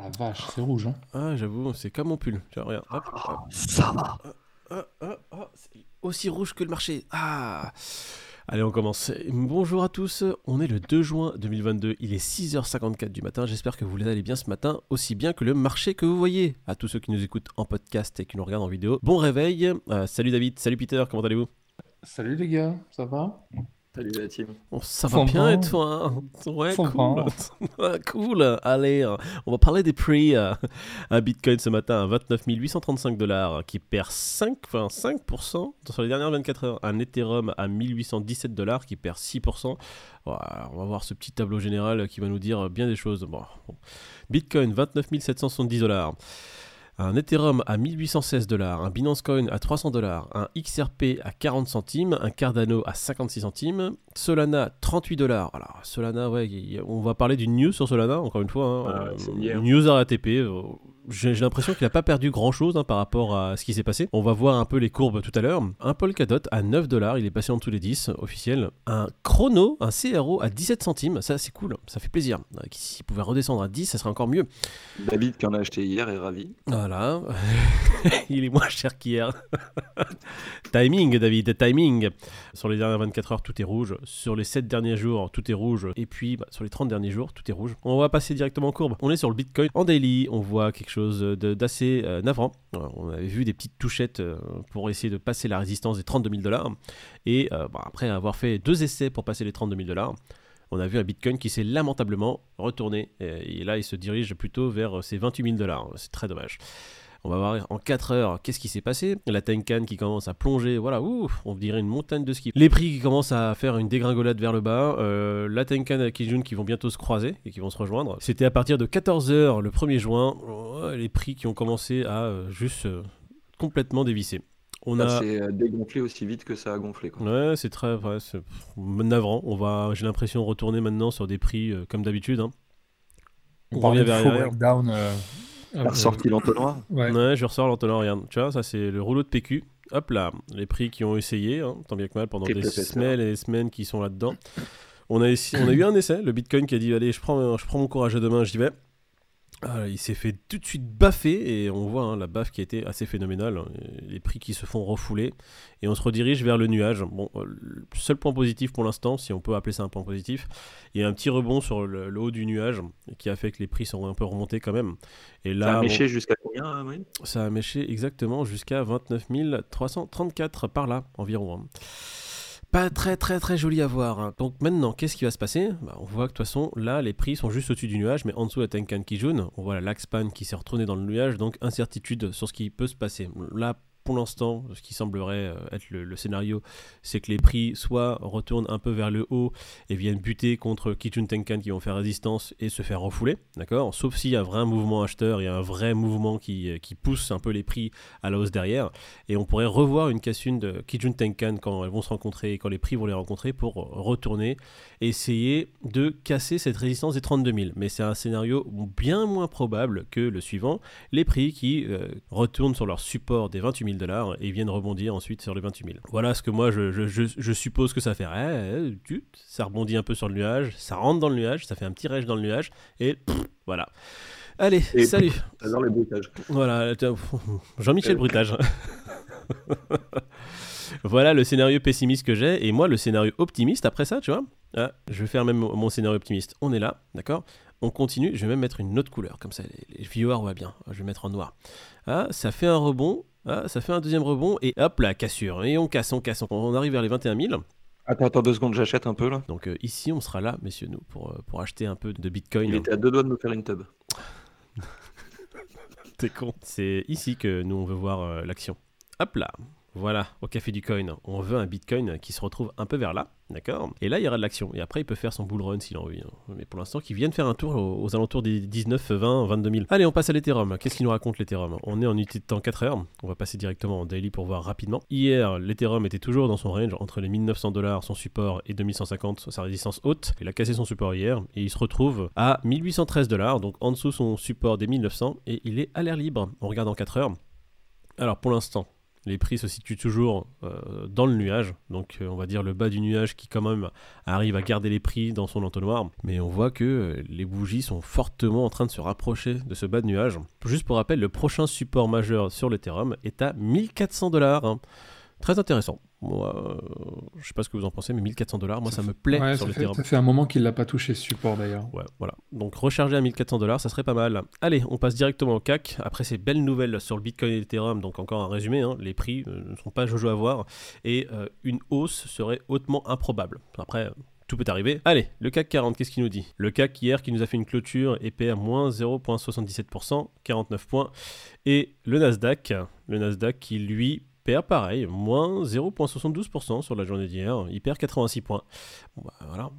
Oh la vache, c'est rouge. Hein. Ah, j'avoue, c'est comme mon pull. Tiens, regarde. Hop, hop. Ça va. Ah, ah, ah, c'est aussi rouge que le marché. Ah Allez, on commence. Bonjour à tous, on est le 2 juin 2022, il est 6h54 du matin, j'espère que vous allez bien ce matin, aussi bien que le marché que vous voyez. À tous ceux qui nous écoutent en podcast et qui nous regardent en vidéo, bon réveil. Euh, salut David, salut Peter, comment allez-vous? Salut les gars, ça va? Salut la team. Oh, Ça va Sympa. bien et toi hein Ouais, Sympa. cool. Ouais, cool. Allez, euh, on va parler des prix. euh, Un Bitcoin ce matin à 29 835 dollars qui perd 5, enfin 5% sur les dernières 24 heures. Un Ethereum à 1817 dollars qui perd 6%. Voilà, on va voir ce petit tableau général qui va nous dire bien des choses. Bon, bon. Bitcoin 29 770 dollars. Un Ethereum à 1816 dollars, un Binance Coin à 300 dollars, un XRP à 40 centimes, un Cardano à 56 centimes, Solana 38 dollars. Alors Solana, ouais, on va parler d'une news sur Solana encore une fois. hein. Ah, une news RATP. euh, J'ai l'impression qu'il n'a pas perdu grand chose par rapport à ce qui s'est passé. On va voir un peu les courbes tout à l'heure. Un Polkadot à 9 dollars, il est passé en dessous les 10 officiel. Un Chrono, un CRO à 17 centimes, ça c'est cool, ça fait plaisir. Euh, S'il pouvait redescendre à 10, ça serait encore mieux. David qui en a acheté hier est ravi. Voilà. Il est moins cher qu'hier. timing, David, timing. Sur les dernières 24 heures, tout est rouge. Sur les 7 derniers jours, tout est rouge. Et puis, bah, sur les 30 derniers jours, tout est rouge. On va passer directement en courbe. On est sur le Bitcoin. En daily, on voit quelque chose de- d'assez euh, navrant. Alors, on avait vu des petites touchettes euh, pour essayer de passer la résistance des 32 000 dollars. Et euh, bah, après avoir fait deux essais pour passer les 32 000 dollars, on a vu un Bitcoin qui s'est lamentablement retourné. Et et là, il se dirige plutôt vers ses 28 000 dollars. C'est très dommage. On va voir en 4 heures qu'est-ce qui s'est passé. La Tenkan qui commence à plonger, voilà, ouf, on dirait une montagne de ski. Les prix qui commencent à faire une dégringolade vers le bas. Euh, la Tenkan et la Kijun qui vont bientôt se croiser et qui vont se rejoindre. C'était à partir de 14h le 1er juin. Oh, les prix qui ont commencé à euh, juste euh, complètement dévisser. On Ça a... s'est euh, dégonflé aussi vite que ça a gonflé. Quoi. Ouais, c'est très ouais, c'est navrant. On va, j'ai l'impression, retourner maintenant sur des prix euh, comme d'habitude. hein. On parlait revient vers breakdown. euh, T'as euh, ressorti l'entonnoir Ouais. Ouais, je ressors l'entonnoir, regarde. Tu vois, ça c'est le rouleau de PQ. Hop là, les prix qui ont essayé, hein, tant bien que mal, pendant des semaines et des semaines qui sont là-dedans. On a, essayé- on a eu un essai, le Bitcoin qui a dit Allez, je prends, je prends mon courage à deux mains, j'y vais. Ah, il s'est fait tout de suite baffer et on voit hein, la baffe qui a été assez phénoménale. hein, Les prix qui se font refouler et on se redirige vers le nuage. Bon, euh, le seul point positif pour l'instant, si on peut appeler ça un point positif, il y a un petit rebond sur le, le haut du nuage qui a fait que les prix sont un peu remontés quand même. Et là, Ça a méché jusqu'à combien, Moïse ça a méché exactement jusqu'à 29 334 par là environ. Pas très très très joli à voir. Donc maintenant, qu'est-ce qui va se passer? Bah, On voit que de toute façon, là, les prix sont juste au-dessus du nuage, mais en dessous la Tenkan Kijun, on voit la Laxpan qui s'est retournée dans le nuage, donc incertitude sur ce qui peut se passer. Là, pour l'instant, ce qui semblerait euh, être le, scénario, c'est que les prix soit retournent un peu vers le haut et viennent buter contre Kijun Tenkan qui vont faire résistance et se faire refouler, d'accord? Sauf s'il y a un vrai mouvement acheteur, il y a un vrai mouvement qui, euh, qui pousse un peu les prix à la hausse derrière, et on pourrait revoir une cassune de Kijun Tenkan quand elles vont se rencontrer quand les prix vont les rencontrer pour retourner et essayer de casser cette résistance des 32 000. Mais c'est un scénario bien moins probable que le suivant, les prix qui euh, retournent sur leur support des 28 000 dollars et viennent rebondir ensuite sur les 28 000. Voilà ce que moi je, je- je- je suppose que ça fait. Eh, eh, ça rebondit un peu sur le nuage, ça rentre dans le nuage, ça fait un petit rêche dans le nuage et pff, voilà. Allez, Et- salut. J'adore les bruitages. Voilà, tiens, Jean-Michel Brutage. voilà le scénario pessimiste que j'ai et moi le scénario optimiste après ça, tu vois. Ah, je vais faire même mon scénario optimiste. On est là, d'accord? On continue, je vais même mettre une autre couleur comme ça les viewers voient bien. Je vais mettre en noir. Ah, ça fait un rebond. Ah, ça fait un deuxième rebond et hop la cassure et on casse, on casse, on- arrive vers les 21 000. Attends, attends deux secondes, j'achète un peu là. Donc euh, ici on sera là, messieurs nous, pour, euh, pour acheter un peu de Bitcoin. Il était à deux doigts de me faire une tub. T'es con. C'est ici que nous on veut voir euh, l'action. Hop là. Voilà, au café du coin. On veut un bitcoin qui se retrouve un peu vers là, d'accord? Et là, il y aura de l'action. Et après, il peut faire son bull run s'il a envie. hein. Mais pour l'instant, qu'il vienne faire un tour aux, alentours des 19, 20, 22 000. Allez, on passe à l'Ethereum. Qu'est-ce qu'il nous raconte l'Ethereum? On est en unité de temps 4 heures. On va passer directement en daily pour voir rapidement. Hier, l'Ethereum était toujours dans son range entre les 1900 dollars, son support, et 2150, sa résistance haute. Il a cassé son support hier et il se retrouve à 1813 dollars, donc en dessous son support des 1900, et il est à l'air libre. On regarde en 4 heures. Alors pour l'instant, les prix se situent toujours euh, dans le nuage, donc euh, on va dire le bas du nuage qui quand même arrive à garder les prix dans son entonnoir, mais on voit que euh, les bougies sont fortement en train de se rapprocher de ce bas de nuage. Juste pour rappel, le prochain support majeur sur l'Ethereum est à 1400 dollars. Très intéressant. Moi, euh, je sais pas ce que vous en pensez, mais 1400 dollars, moi ça me plaît Ouais, sur ça, fait, ça fait un moment qu'il l'a pas touché ce support d'ailleurs. Ouais, voilà. Donc recharger à 1400 dollars, ça serait pas mal. Allez, on passe directement au CAC. Après ces belles nouvelles sur le Bitcoin et l'Ethereum, donc encore un résumé, hein, les prix euh, ne sont pas jojo à voir et euh, une hausse serait hautement improbable. Après, tout peut arriver. Allez, le CAC 40, qu'est-ce qu'il nous dit? Le CAC hier qui nous a fait une clôture et perd moins 0,77%, 49 points. Et le Nasdaq, le Nasdaq qui lui perd pareil, moins 0,72% sur la journée d'hier, il perd 86 points. Bon, bah, voilà,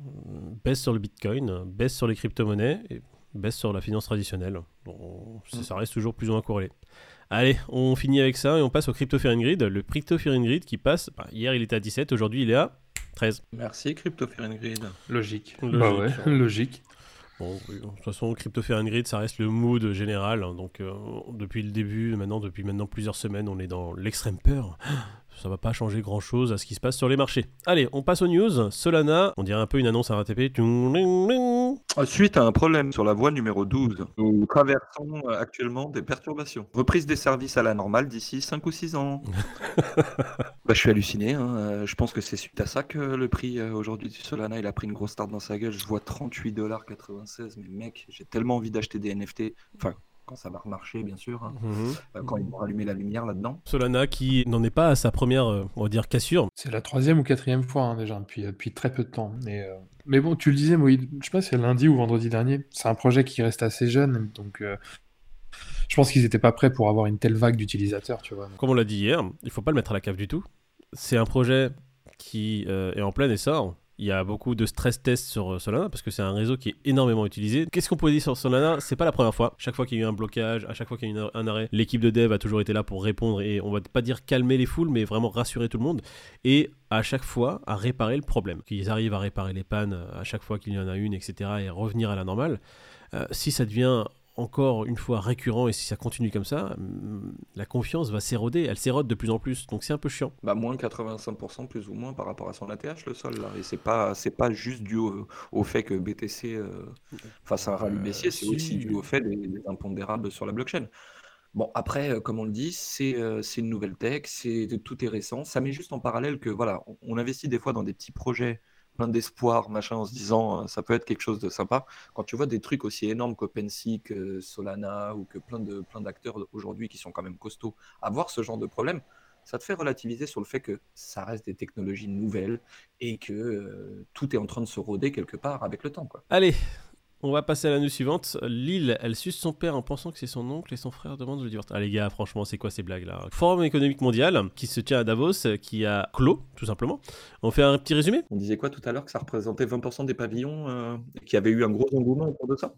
baisse sur le Bitcoin, baisse sur les crypto-monnaies, et baisse sur la finance traditionnelle. Bon, ça- ça reste toujours plus ou moins corrélé. Allez, on finit avec ça et on passe au Crypto Fear Grid. Le Crypto Fear Grid qui passe, bah, hier il était à 17, aujourd'hui il est à 13. Merci Crypto Grid. Logique. Logique. Bah ouais, logique. Bon, de toute façon, Crypto Fear Grid, ça reste le mood général. hein. Donc, euh, depuis le début, maintenant, depuis maintenant plusieurs semaines, on est dans l'extrême peur. Ça va pas changer grand chose à ce qui se passe sur les marchés. Allez, on passe aux news. Solana, on dirait un peu une annonce à RATP. Suite à un problème sur la voie numéro 12, nous traversons euh, actuellement des perturbations. Reprise des services à la normale d'ici 5 ou 6 ans. bah, je suis halluciné. hein. Euh, Je pense que c'est suite à ça que le prix euh, aujourd'hui du Solana il a pris une grosse tarte dans sa gueule. Je vois 38,96$. Mais mec, j'ai tellement envie d'acheter des NFT. Enfin, quand ça va remarcher, bien sûr. hein. Mhm. Euh, Quand ils vont rallumer la lumière là-dedans. Solana qui n'en est pas à sa première, on va dire, cassure. C'est la troisième ou quatrième fois hein, déjà depuis, depuis très peu de temps. Mais, euh, mais bon, tu le disais, Moïd, je sais pas si c'est lundi ou vendredi dernier. C'est un projet qui reste assez jeune, donc euh, je pense qu'ils n'étaient pas prêts pour avoir une telle vague d'utilisateurs, tu vois. Comme on l'a dit hier, il faut pas le mettre à la cave du tout. C'est un projet qui euh, est en plein essor. Il y a beaucoup de stress tests sur euh, Solana parce que c'est un réseau qui est énormément utilisé. Qu'est-ce qu'on peut dire sur Solana? C'est pas la première fois. Chaque fois qu'il y a eu un blocage, à chaque fois qu'il y a eu un arrêt, l'équipe de dev a toujours été là pour répondre et on va pas dire calmer les foules, mais vraiment rassurer tout le monde et à chaque fois à réparer le problème. Qu'ils arrivent à réparer les pannes euh, à chaque fois qu'il y en a une, etc. et revenir à la normale. Si ça devient encore une fois récurrent et si ça continue comme ça, hum, la confiance va s'éroder, elle s'érode de plus en plus, donc c'est un peu chiant. Bah, moins 85% plus ou moins par rapport à son ATH le sol là. Et c'est pas c'est pas juste dû au, au fait que BTC euh, fasse un rallye Euh, baissier, c'est si. aussi dû au fait des, des impondérables sur la blockchain. Bon après, euh, comme on le dit, c'est euh, une nouvelle tech, c'est tout est récent. Ça met juste en parallèle que voilà, on, on investit des fois dans des petits projets plein d'espoir, machin, en se disant euh, ça peut être quelque chose de sympa. Quand tu vois des trucs aussi énormes qu'OpenSea, que Solana ou que plein de plein d'acteurs aujourd'hui qui sont quand même costauds, avoir ce genre de problème, ça te fait relativiser sur le fait que ça reste des technologies nouvelles et que euh, tout est en train de se roder quelque part avec le temps. Quoi. Allez, on va passer à la news suivante. Lille, elle suce son père en pensant que c'est son oncle et son frère demandent de le divorcer. Ah les gars, franchement, c'est quoi ces blagues là? Forum économique mondial qui se tient à Davos, qui a clos, tout simplement. On fait un petit résumé? On disait quoi tout à l'heure que ça représentait 20% des pavillons euh, et qu'il y avait eu un gros engouement autour de ça?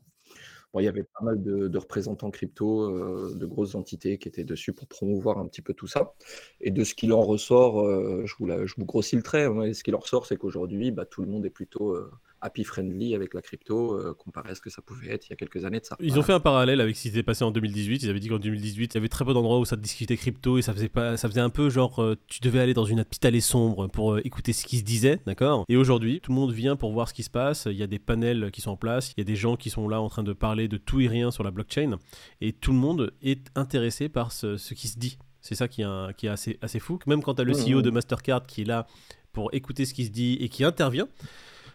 Bon, il y avait pas mal de, représentants crypto, euh, de grosses entités qui étaient dessus pour promouvoir un petit peu tout ça. Et de ce qu'il en ressort, euh, je, vous la- je vous grossis le trait, hein, ce qu'il en ressort, c'est qu'aujourd'hui, bah, tout le monde est plutôt happy friendly avec la crypto, euh, comparé à ce que ça pouvait être il y a quelques années de ça. Ils ont fait un parallèle avec ce qui s'était passé en 2018. Ils avaient dit qu'en 2018, il y avait très peu d'endroits où ça discutait crypto et ça faisait pas, ça faisait un peu genre euh, tu devais aller dans une petite allée sombre pour euh, écouter ce qui se disait, d'accord? Et aujourd'hui, tout le monde vient pour voir ce qui se passe. Il y a des panels qui sont en place, il y a des gens qui sont là en train de parler de tout et rien sur la blockchain et tout le monde est intéressé par ce, ce qui se dit. C'est ça qui est, un- qui est assez, assez fou. Même quand tu as le Mhm. CEO de Mastercard qui est là pour écouter ce qui se dit et qui intervient,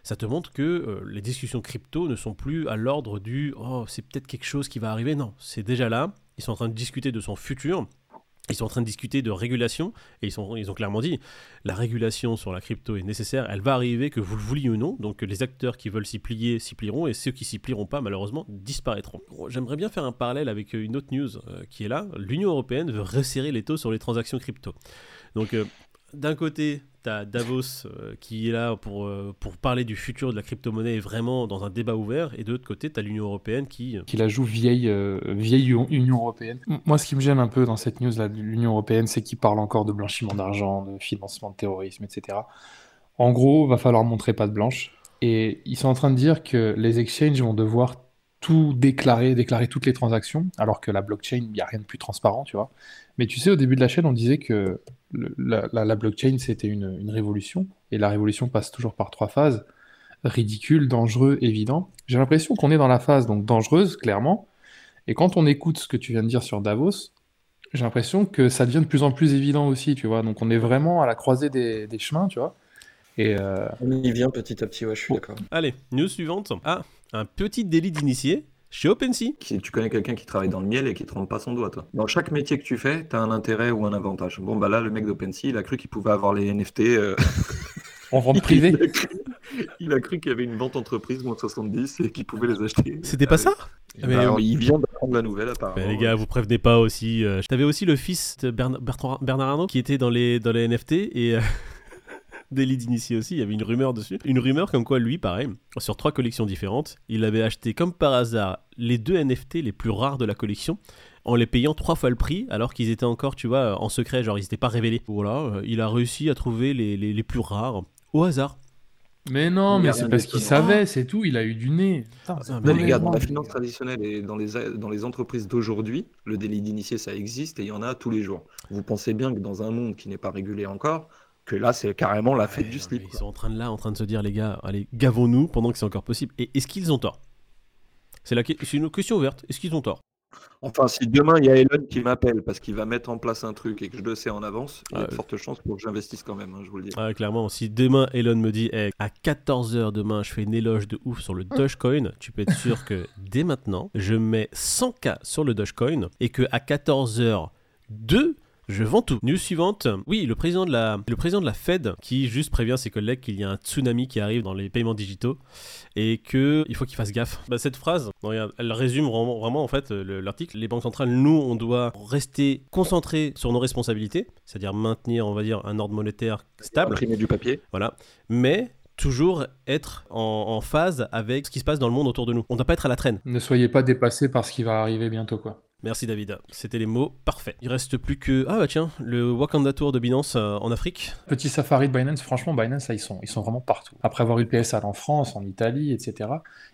ça te montre que euh, les discussions crypto ne sont plus à l'ordre du oh c'est peut-être quelque chose qui va arriver. Non, c'est déjà là. Ils sont en train de discuter de son futur. Ils sont en train de discuter de régulation et ils, sont, ils ont clairement dit la régulation sur la crypto est nécessaire, elle va arriver que vous le vouliez ou non. Donc les acteurs qui veulent s'y plier s'y plieront et ceux qui s'y plieront pas malheureusement disparaîtront. J'aimerais bien faire un parallèle avec euh, une autre news euh, qui est là. L'Union européenne veut resserrer les taux sur les transactions crypto. Donc d'un côté, tu as Davos euh, qui est là pour, euh, pour parler du futur de la crypto-monnaie et vraiment dans un débat ouvert. Et de l'autre côté, tu as l'Union européenne qui. euh, Qui la joue vieille, vieille Union européenne. Moi, ce qui me gêne un peu dans cette news là de l'Union européenne, c'est qu'ils parlent encore de blanchiment d'argent, de financement de terrorisme, etc. En gros, va falloir montrer patte blanche. Et ils sont en train de dire que les exchanges vont devoir tout déclarer, déclarer toutes les transactions, alors que la blockchain, il n'y a rien de plus transparent, tu vois. Mais tu sais, au début de la chaîne, on disait que la, blockchain, c'était une, révolution, et la révolution passe toujours par trois phases ridicule, dangereux, évident. J'ai l'impression qu'on est dans la phase donc dangereuse, clairement. Et quand on écoute ce que tu viens de dire sur Davos, j'ai l'impression que ça devient de plus en plus évident aussi, tu vois. Donc on est vraiment à la croisée des, des chemins, tu vois. Et euh... On y vient petit à petit, ouais, je suis d'accord. Allez, news suivante. Ah, un petit délit d'initié chez OpenSea. Tu connais quelqu'un qui travaille dans le miel et qui ne trompe pas son doigt, toi. Dans chaque métier que tu fais, tu as un intérêt ou un avantage. Bon, bah là, le mec d'OpenSea, il a cru qu'il pouvait avoir les NFT. Euh... En vente privée Il a cru, qu'il y avait une vente entreprise moins 70 et qu'il pouvait les acheter. C'était pas ça eh ben, Il vient d'apprendre la nouvelle, apparemment. les gars, vous prévenez pas aussi. Euh, T'avais aussi le fils de Bernard, Arnault qui était dans les, dans les NFT et. Euh, délit d'initié aussi, il y avait une rumeur dessus. Une rumeur comme quoi lui, pareil, sur trois collections différentes, il avait acheté comme par hasard les deux NFT les plus rares de la collection en les payant trois fois le prix alors qu'ils étaient encore, tu vois, en secret, genre ils n'étaient pas révélés. Voilà, euh, il a réussi à trouver les, les, plus rares au hasard. Mais non, mais c'est parce qu'il savait, c'est tout, il a eu du nez. Ah, les gars, dans la finance traditionnelle et dans les, dans les entreprises d'aujourd'hui, le délit d'initié, ça existe et il y en a tous les jours. Vous pensez bien que dans un monde qui n'est pas régulé encore, que là, c'est carrément la fête du slip. Ils sont en train de là, en train de se dire, les gars, allez, gavons-nous pendant que c'est encore possible. Et est-ce qu'ils ont tort? C'est la... une question ouverte. Est-ce qu'ils ont tort? Enfin, si demain il y a Elon qui m'appelle parce qu'il va mettre en place un truc et que je le sais en avance, il y a de fortes chances pour que j'investisse quand même, hein, je vous le dis. clairement, si demain Elon me dit à 14h demain je fais une éloge de ouf sur le Dogecoin, tu peux être sûr que dès maintenant, je mets 100K sur le Dogecoin et que à 14h 2 je vends tout. News suivante. Oui, le président de la, le président de la Fed qui juste prévient ses collègues qu'il y a un tsunami qui arrive dans les paiements digitaux et que il faut qu'ils fassent gaffe. Bah, cette phrase, elle résume vraiment, vraiment en fait l'article. Les banques centrales, nous, on doit rester concentrés sur nos responsabilités, c'est-à-dire maintenir, on va dire, un ordre monétaire stable. Imprimer du papier. Voilà. Mais toujours être en, en, phase avec ce qui se passe dans le monde autour de nous. On ne doit pas être à la traîne. Ne soyez pas dépassé par ce qui va arriver bientôt, quoi. Merci David, c'était les mots parfaits. Il reste plus que ah bah tiens le Wakanda Tour de Binance euh, en Afrique. Petit safari de Binance, franchement Binance ils sont ils sont vraiment partout. Après avoir eu le PSA en France, en Italie, etc.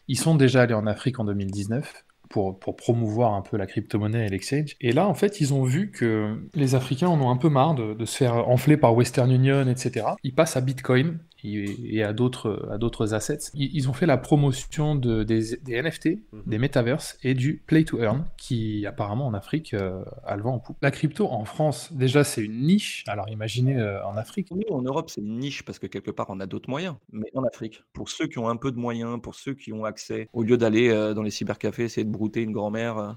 Ils sont déjà allés en Afrique en 2019 pour, promouvoir un peu la crypto-monnaie et l'exchange. Et là en fait ils ont vu que les Africains en ont un peu marre de se faire enfler par Western Union, etc. Ils passent à Bitcoin et à d'autres à d'autres assets. Ils ont fait la promotion de, des, NFT, mhm. des metaverses et du play to earn qui apparemment en Afrique euh, a le vent en poupe. La crypto en France déjà c'est une niche. Alors imaginez euh, en Afrique. Nous en Europe c'est une niche parce que quelque part on a d'autres moyens. Mais en Afrique, pour ceux qui ont un peu de moyens, pour ceux qui ont accès, au lieu d'aller euh, dans les cybercafés essayer de brouter une grand-mère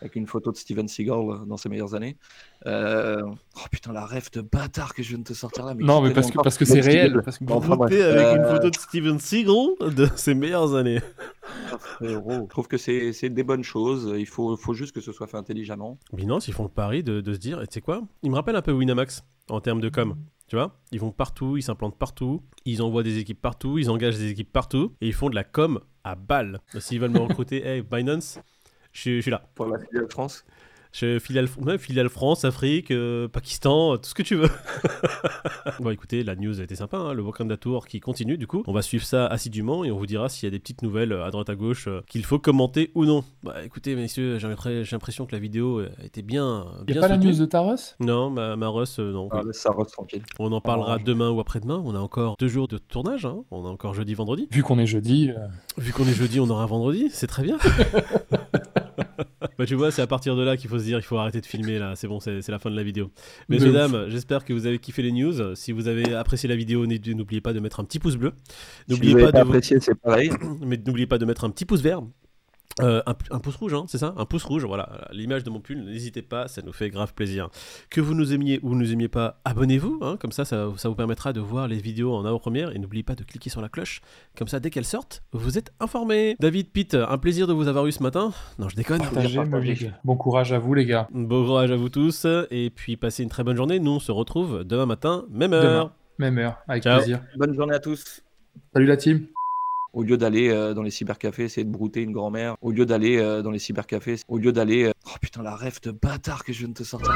avec une photo de Steven Seagal euh, dans ses meilleures années. Euh, oh putain, la rêve de bâtard que je viens de te sortir là. non, mais parce que, parce que c'est réel. Parce que avec une euh, photo de Steven Seagal de ses meilleures années. Je trouve que c'est des bonnes choses. Il faut, faut juste que ce soit fait intelligemment. non, ils font le pari de, de se dire, et tu sais quoi? Il me rappelle un peu Winamax en termes de com. Tu vois? Ils vont partout, ils s'implantent partout, ils envoient des équipes partout, ils engagent des équipes partout, et ils font de la com à balle. S'ils veulent me recruter, hey, Binance, je, suis là. Pour la filiale France je, filiale, filiale France, Afrique, euh, Pakistan, tout ce que tu veux. bon, écoutez, la news a été sympa, hein, le Wakanda Tour qui continue du coup. On va suivre ça assidûment et on vous dira s'il y a des petites nouvelles à droite à gauche euh, qu'il faut commenter ou non. Bah écoutez, messieurs, j'ai l'impression que la vidéo était bien. Il n'y a pas la news de ta Non, ma, ma Russ, euh, non. Ah, ça Russ tranquille. On en parlera demain ou après-demain. On a encore deux jours de tournage. Hein. On a encore jeudi, vendredi. Vu qu'on est jeudi. Vu qu'on est jeudi, on aura vendredi. C'est très bien. bah, tu vois, c'est à partir de là qu'il faut se dire il faut arrêter de filmer là, c'est bon, c'est la fin de la vidéo. Messieurs, dames, j'espère que vous avez kiffé les news. Si vous avez apprécié la vidéo, n'oubliez pas de mettre un petit pouce bleu. N'oubliez pas, de c'est pareil. Mais n'oubliez pas de mettre un petit pouce vert euh, un, pouce rouge, hein, c'est ça Un pouce rouge, voilà, l'image de mon pull, n'hésitez pas, ça nous fait grave plaisir. Que vous nous aimiez ou nous aimiez pas, abonnez-vous, hein, comme ça, ça, vous permettra de voir les vidéos en avant-première et n'oubliez pas de cliquer sur la cloche, comme ça, dès qu'elles sortent, vous êtes informés. David, Pete, un plaisir de vous avoir eu ce matin. Non, je déconne. bon courage à vous, les gars. Bon courage à vous tous, et puis passez une très bonne journée. Nous, on se retrouve demain matin, même heure. même heure, avec plaisir. Bonne journée à tous. Salut la team au lieu d'aller euh, dans les cybercafés essayer de brouter une grand-mère, au lieu d'aller euh, dans les cybercafés, au lieu d'aller... Euh, oh putain, la rêve de bâtard que je viens de te sortir.